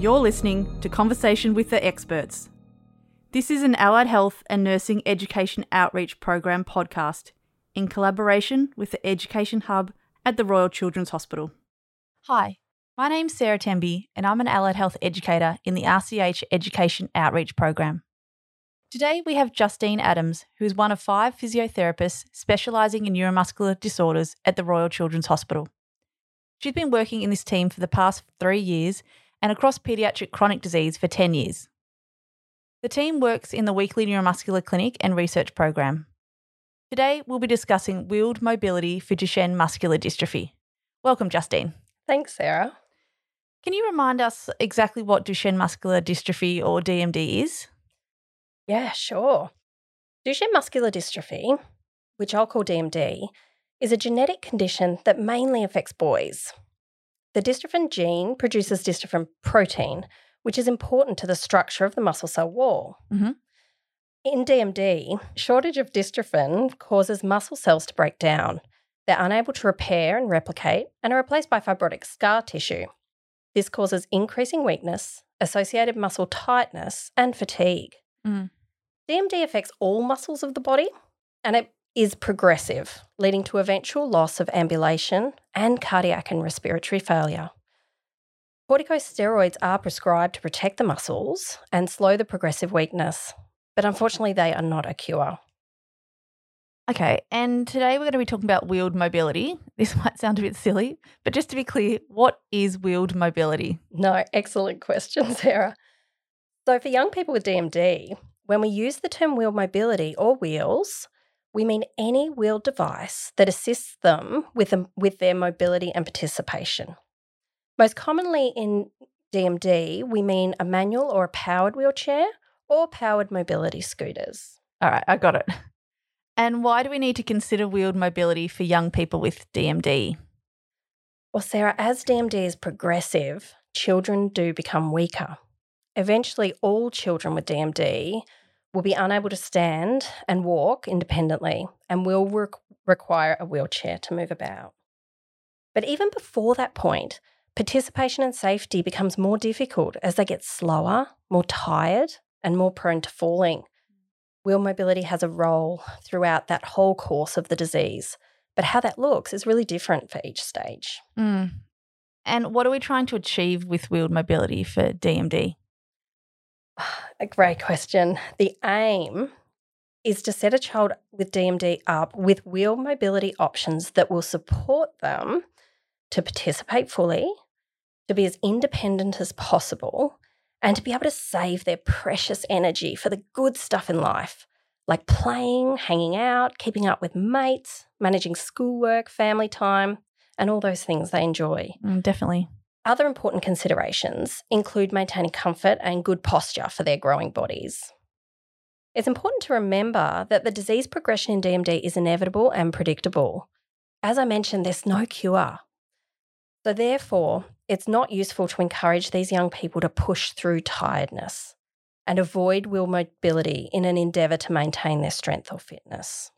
You're listening to Conversation with the Experts. This is an allied health and nursing education outreach program podcast in collaboration with the Education Hub at the Royal Children's Hospital. Hi, my name's Sarah Temby, and I'm an allied health educator in the RCH Education Outreach Program. Today we have Justine Adams, who is one of five physiotherapists specialising in neuromuscular disorders at the Royal Children's Hospital. She's been working in this team for the past three years and across paediatric chronic disease for 10 years. The team works in the weekly neuromuscular clinic and research program. Today we'll be discussing wheeled mobility for Duchenne muscular dystrophy. Welcome, Justine. Thanks, Sarah. Can you remind us exactly what Duchenne muscular dystrophy or DMD is? Yeah, sure. Duchenne muscular dystrophy, which I'll call DMD, is a genetic condition that mainly affects boys. The dystrophin gene produces dystrophin protein, which is important to the structure of the muscle cell wall. Mm-hmm. In DMD, shortage of dystrophin causes muscle cells to break down. They're unable to repair and replicate and are replaced by fibrotic scar tissue. This causes increasing weakness, associated muscle tightness, and fatigue. Mm. DMD affects all muscles of the body and it is progressive, leading to eventual loss of ambulation and cardiac and respiratory failure. Corticosteroids are prescribed to protect the muscles and slow the progressive weakness, but unfortunately, they are not a cure. Okay, and today we're going to be talking about wheeled mobility. This might sound a bit silly, but just to be clear, what is wheeled mobility? No, excellent question, Sarah. So, for young people with DMD, when we use the term wheel mobility or wheels, we mean any wheeled device that assists them with, them, with their mobility and participation. Most commonly in DMD, we mean a manual or a powered wheelchair or powered mobility scooters. All right, I got it. And why do we need to consider wheeled mobility for young people with DMD? Well, Sarah, as DMD is progressive, children do become weaker. Eventually, all children with DMD will be unable to stand and walk independently and will re- require a wheelchair to move about. But even before that point, participation and safety becomes more difficult as they get slower, more tired, and more prone to falling. Wheel mobility has a role throughout that whole course of the disease, but how that looks is really different for each stage. Mm. And what are we trying to achieve with wheeled mobility for DMD? A great question. The aim is to set a child with DMD up with wheel mobility options that will support them to participate fully, to be as independent as possible, and to be able to save their precious energy for the good stuff in life, like playing, hanging out, keeping up with mates, managing schoolwork, family time, and all those things they enjoy. Mm, definitely. Other important considerations include maintaining comfort and good posture for their growing bodies. It's important to remember that the disease progression in DMD is inevitable and predictable. As I mentioned, there's no cure. So, therefore, it's not useful to encourage these young people to push through tiredness and avoid wheel mobility in an endeavour to maintain their strength or fitness.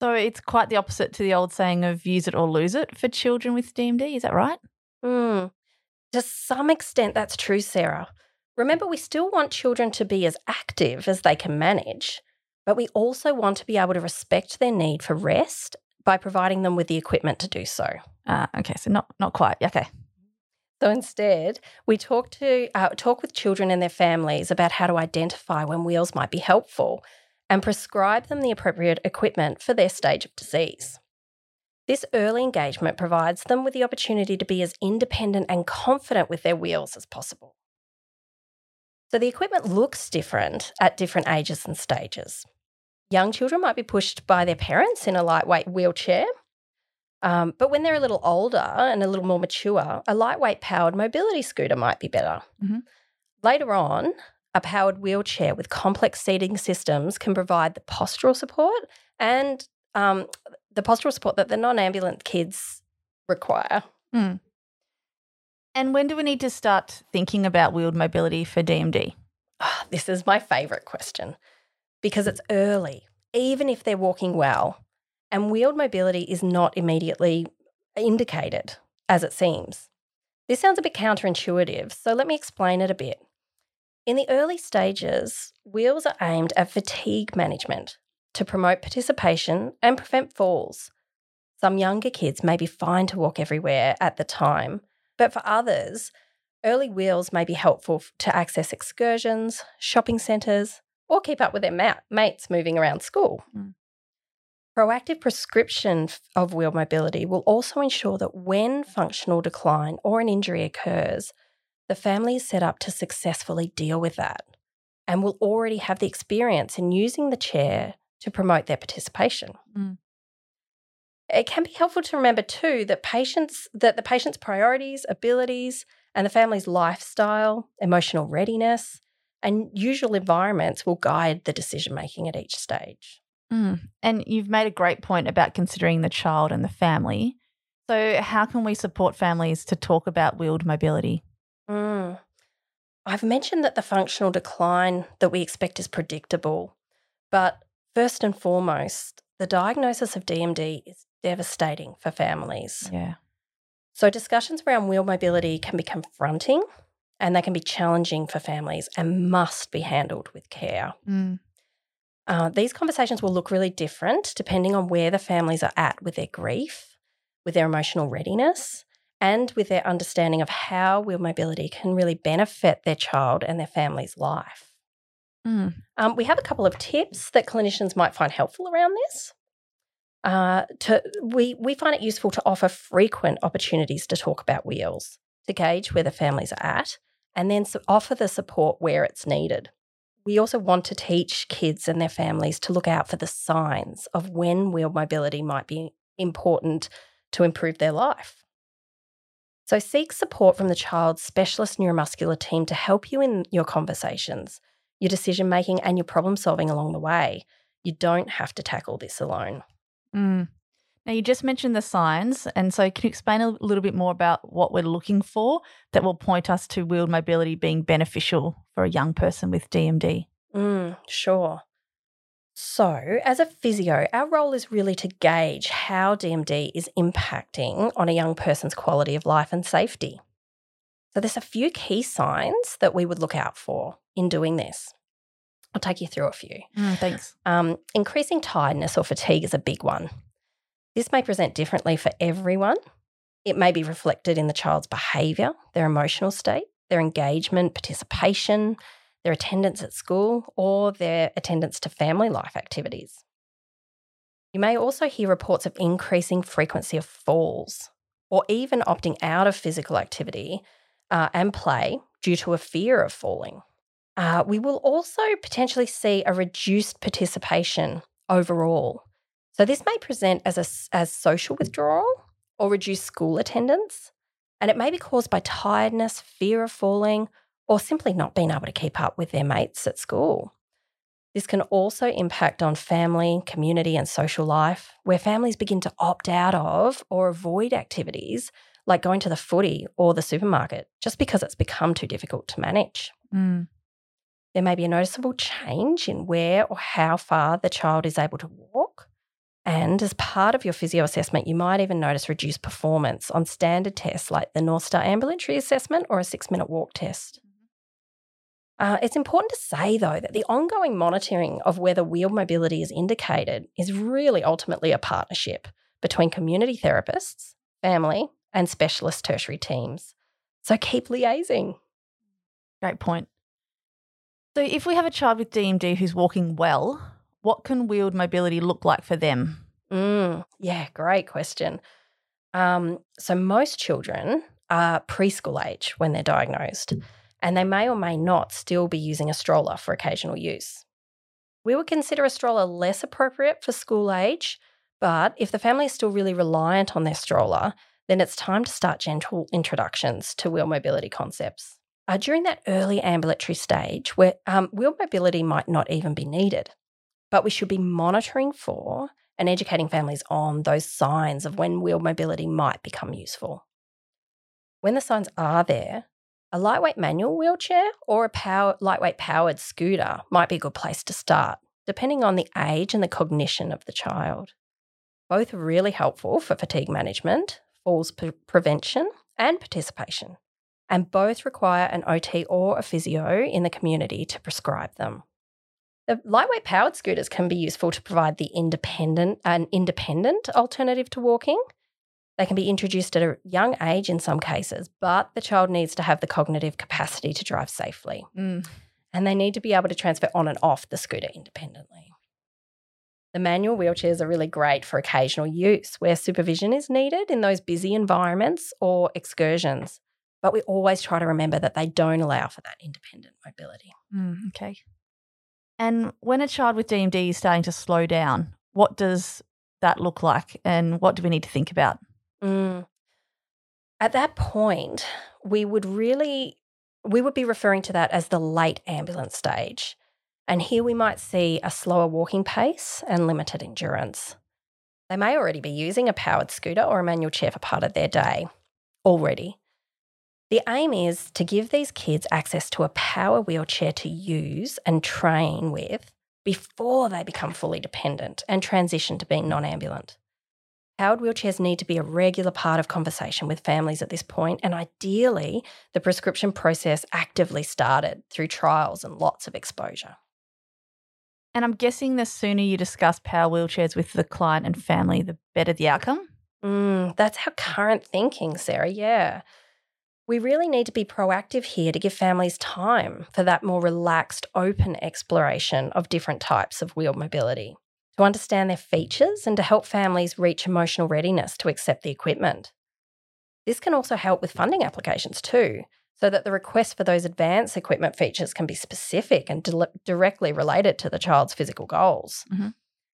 So, it's quite the opposite to the old saying of use it or lose it for children with DMD, is that right? Mm. To some extent, that's true, Sarah. Remember, we still want children to be as active as they can manage, but we also want to be able to respect their need for rest by providing them with the equipment to do so. Uh, okay, so not not quite. Okay. So instead, we talk to uh, talk with children and their families about how to identify when wheels might be helpful, and prescribe them the appropriate equipment for their stage of disease. This early engagement provides them with the opportunity to be as independent and confident with their wheels as possible. So the equipment looks different at different ages and stages. Young children might be pushed by their parents in a lightweight wheelchair. Um, but when they're a little older and a little more mature, a lightweight powered mobility scooter might be better. Mhm. Later on, a powered wheelchair with complex seating systems can provide the postural support and um, the postural support that the non ambulant kids require. Mm. And when do we need to start thinking about wheeled mobility for DMD? Ah, this is my favourite question because it's early, even if they're walking well, and wheeled mobility is not immediately indicated as it seems. This sounds a bit counterintuitive, so let me explain it a bit. In the early stages, wheels are aimed at fatigue management to promote participation and prevent falls. Some younger kids may be fine to walk everywhere at the time, but for others, early wheels may be helpful to access excursions, shopping centres, or keep up with their ma- mates moving around school. Mm. Proactive prescription of wheel mobility will also ensure that when functional decline or an injury occurs, the family is set up to successfully deal with that and will already have the experience in using the chair to promote their participation. Mm. It can be helpful to remember too that patients that the patient's priorities, abilities, and the family's lifestyle, emotional readiness, and usual environments will guide the decision making at each stage. Mm. And you've made a great point about considering the child and the family. So, how can we support families to talk about wheeled mobility? Mm. I've mentioned that the functional decline that we expect is predictable, but first and foremost, the diagnosis of DMD is devastating for families. Yeah. So, discussions around wheel mobility can be confronting and they can be challenging for families and must be handled with care. Mm. Uh, these conversations will look really different depending on where the families are at with their grief, with their emotional readiness, and with their understanding of how wheel mobility can really benefit their child and their family's life. Mm. Um, we have a couple of tips that clinicians might find helpful around this. Uh, to, we, we find it useful to offer frequent opportunities to talk about wheels, to gauge where the families are at, and then offer the support where it's needed. We also want to teach kids and their families to look out for the signs of when wheel mobility might be important to improve their life. So, seek support from the child's specialist neuromuscular team to help you in your conversations, your decision making, and your problem solving along the way. You don't have to tackle this alone. Mm. Now, you just mentioned the signs. And so, can you explain a little bit more about what we're looking for that will point us to wheeled mobility being beneficial for a young person with DMD? Mm, sure. So, as a physio, our role is really to gauge how DMD is impacting on a young person's quality of life and safety. So, there's a few key signs that we would look out for in doing this. I'll take you through a few. Mm, thanks. Um, increasing tiredness or fatigue is a big one. This may present differently for everyone. It may be reflected in the child's behaviour, their emotional state, their engagement, participation, their attendance at school, or their attendance to family life activities. You may also hear reports of increasing frequency of falls or even opting out of physical activity uh, and play due to a fear of falling. Uh, we will also potentially see a reduced participation overall so this may present as a, as social withdrawal or reduced school attendance, and it may be caused by tiredness, fear of falling, or simply not being able to keep up with their mates at school. This can also impact on family, community, and social life, where families begin to opt out of or avoid activities like going to the footy or the supermarket just because it's become too difficult to manage. Mm. There may be a noticeable change in where or how far the child is able to walk, and as part of your physio assessment, you might even notice reduced performance on standard tests like the North Star Ambulatory Assessment or a six minute walk test. Uh, it's important to say, though, that the ongoing monitoring of whether wheel mobility is indicated is really ultimately a partnership between community therapists, family, and specialist tertiary teams. So keep liaising. Great point. So, if we have a child with DMD who's walking well, what can wheeled mobility look like for them? Mm, yeah, great question. Um, so, most children are preschool age when they're diagnosed, and they may or may not still be using a stroller for occasional use. We would consider a stroller less appropriate for school age, but if the family is still really reliant on their stroller, then it's time to start gentle introductions to wheel mobility concepts. Uh, during that early ambulatory stage, where um, wheel mobility might not even be needed, but we should be monitoring for and educating families on those signs of when wheel mobility might become useful. When the signs are there, a lightweight manual wheelchair or a power, lightweight powered scooter might be a good place to start, depending on the age and the cognition of the child. Both are really helpful for fatigue management, falls pre- prevention, and participation, and both require an OT or a physio in the community to prescribe them. The lightweight powered scooters can be useful to provide the independent an independent alternative to walking. They can be introduced at a young age in some cases, but the child needs to have the cognitive capacity to drive safely. Mm. And they need to be able to transfer on and off the scooter independently. The manual wheelchairs are really great for occasional use where supervision is needed in those busy environments or excursions. But we always try to remember that they don't allow for that independent mobility. Mm, okay. And when a child with DMD is starting to slow down, what does that look like and what do we need to think about? Mm. At that point, we would really we would be referring to that as the late ambulant stage. And here we might see a slower walking pace and limited endurance. They may already be using a powered scooter or a manual chair for part of their day already. The aim is to give these kids access to a power wheelchair to use and train with before they become fully dependent and transition to being non ambulant. Powered wheelchairs need to be a regular part of conversation with families at this point, and ideally, the prescription process actively started through trials and lots of exposure. And I'm guessing the sooner you discuss power wheelchairs with the client and family, the better the outcome. Mm, that's our current thinking, Sarah. Yeah. We really need to be proactive here to give families time for that more relaxed, open exploration of different types of wheel mobility to understand their features and to help families reach emotional readiness to accept the equipment. This can also help with funding applications too, so that the request for those advanced equipment features can be specific and di- directly related to the child's physical goals. Mhm.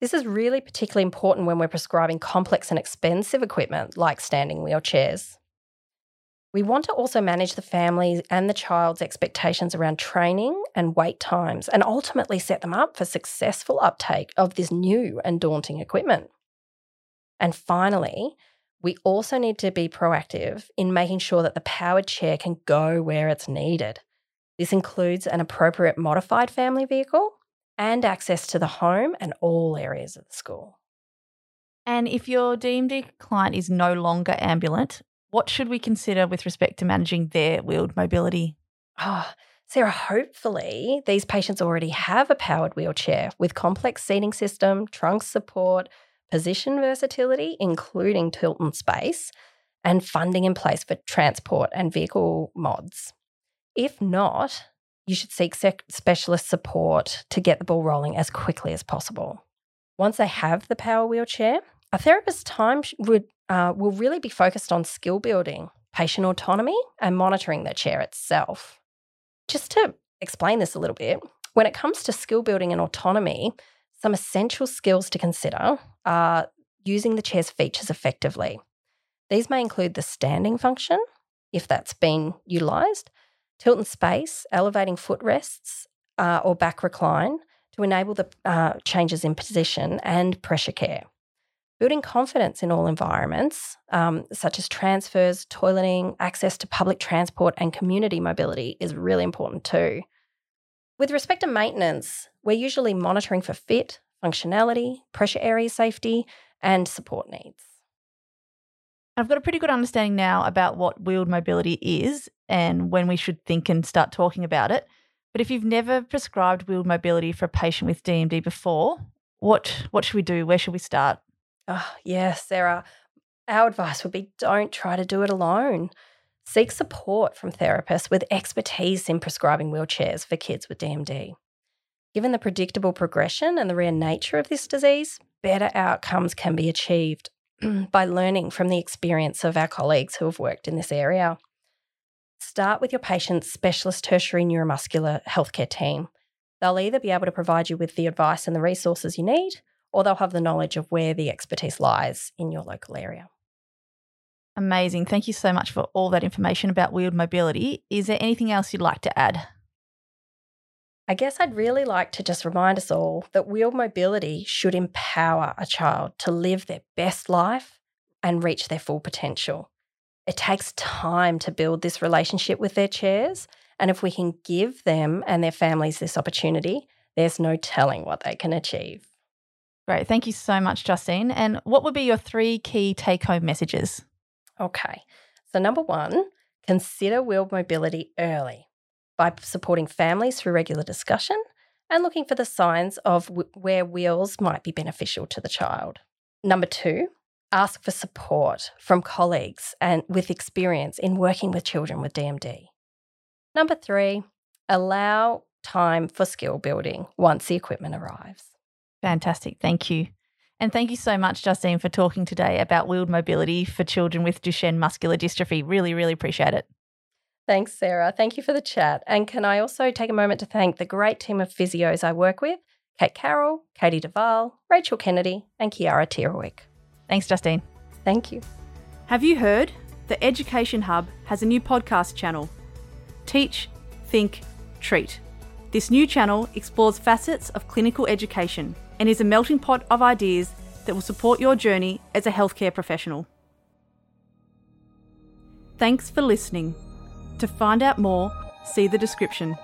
This is really particularly important when we're prescribing complex and expensive equipment like standing wheelchairs. We want to also manage the family and the child's expectations around training and wait times and ultimately set them up for successful uptake of this new and daunting equipment. And finally, we also need to be proactive in making sure that the powered chair can go where it's needed. This includes an appropriate modified family vehicle and access to the home and all areas of the school. And if your DMD client is no longer ambulant, what should we consider with respect to managing their wheeled mobility? Oh, Sarah, hopefully these patients already have a powered wheelchair with complex seating system, trunk support, position versatility, including tilt in space, and funding in place for transport and vehicle mods. If not, you should seek sec- specialist support to get the ball rolling as quickly as possible. Once they have the power wheelchair, a therapist's time would uh, will really be focused on skill building, patient autonomy, and monitoring the chair itself. Just to explain this a little bit, when it comes to skill building and autonomy, some essential skills to consider are using the chair's features effectively. These may include the standing function, if that's been utilised, tilt in space, elevating footrests uh, or back recline to enable the uh, changes in position and pressure care. Building confidence in all environments, um, such as transfers, toileting, access to public transport, and community mobility, is really important too. With respect to maintenance, we're usually monitoring for fit, functionality, pressure area safety, and support needs. I've got a pretty good understanding now about what wheeled mobility is and when we should think and start talking about it. But if you've never prescribed wheeled mobility for a patient with DMD before, what what should we do? Where should we start? Ah, oh, yes, Sarah. Our advice would be don't try to do it alone. Seek support from therapists with expertise in prescribing wheelchairs for kids with DMD. Given the predictable progression and the rare nature of this disease, better outcomes can be achieved by learning from the experience of our colleagues who have worked in this area. Start with your patient's specialist tertiary neuromuscular healthcare team. They'll either be able to provide you with the advice and the resources you need, or they'll have the knowledge of where the expertise lies in your local area. Amazing. Thank you so much for all that information about wheeled mobility. Is there anything else you'd like to add? I guess I'd really like to just remind us all that wheeled mobility should empower a child to live their best life and reach their full potential. It takes time to build this relationship with their chairs, and if we can give them and their families this opportunity, there's no telling what they can achieve. Great. Thank you so much, Justine. And what would be your three key take home messages? Okay. So, number one, consider wheeled mobility early by supporting families through regular discussion and looking for the signs of w- where wheels might be beneficial to the child. Number two, ask for support from colleagues and with experience in working with children with DMD. Number three, allow time for skill building once the equipment arrives. Fantastic. Thank you. And thank you so much, Justine, for talking today about wheeled mobility for children with Duchenne muscular dystrophy. Really, really appreciate it. Thanks, Sarah. Thank you for the chat. And can I also take a moment to thank the great team of physios I work with Kate Carroll, Katie Duval, Rachel Kennedy, and Kiara Tierwick. Thanks, Justine. Thank you. Have you heard? The Education Hub has a new podcast channel Teach, Think, Treat. This new channel explores facets of clinical education and is a melting pot of ideas that will support your journey as a healthcare professional. Thanks for listening. To find out more, see the description.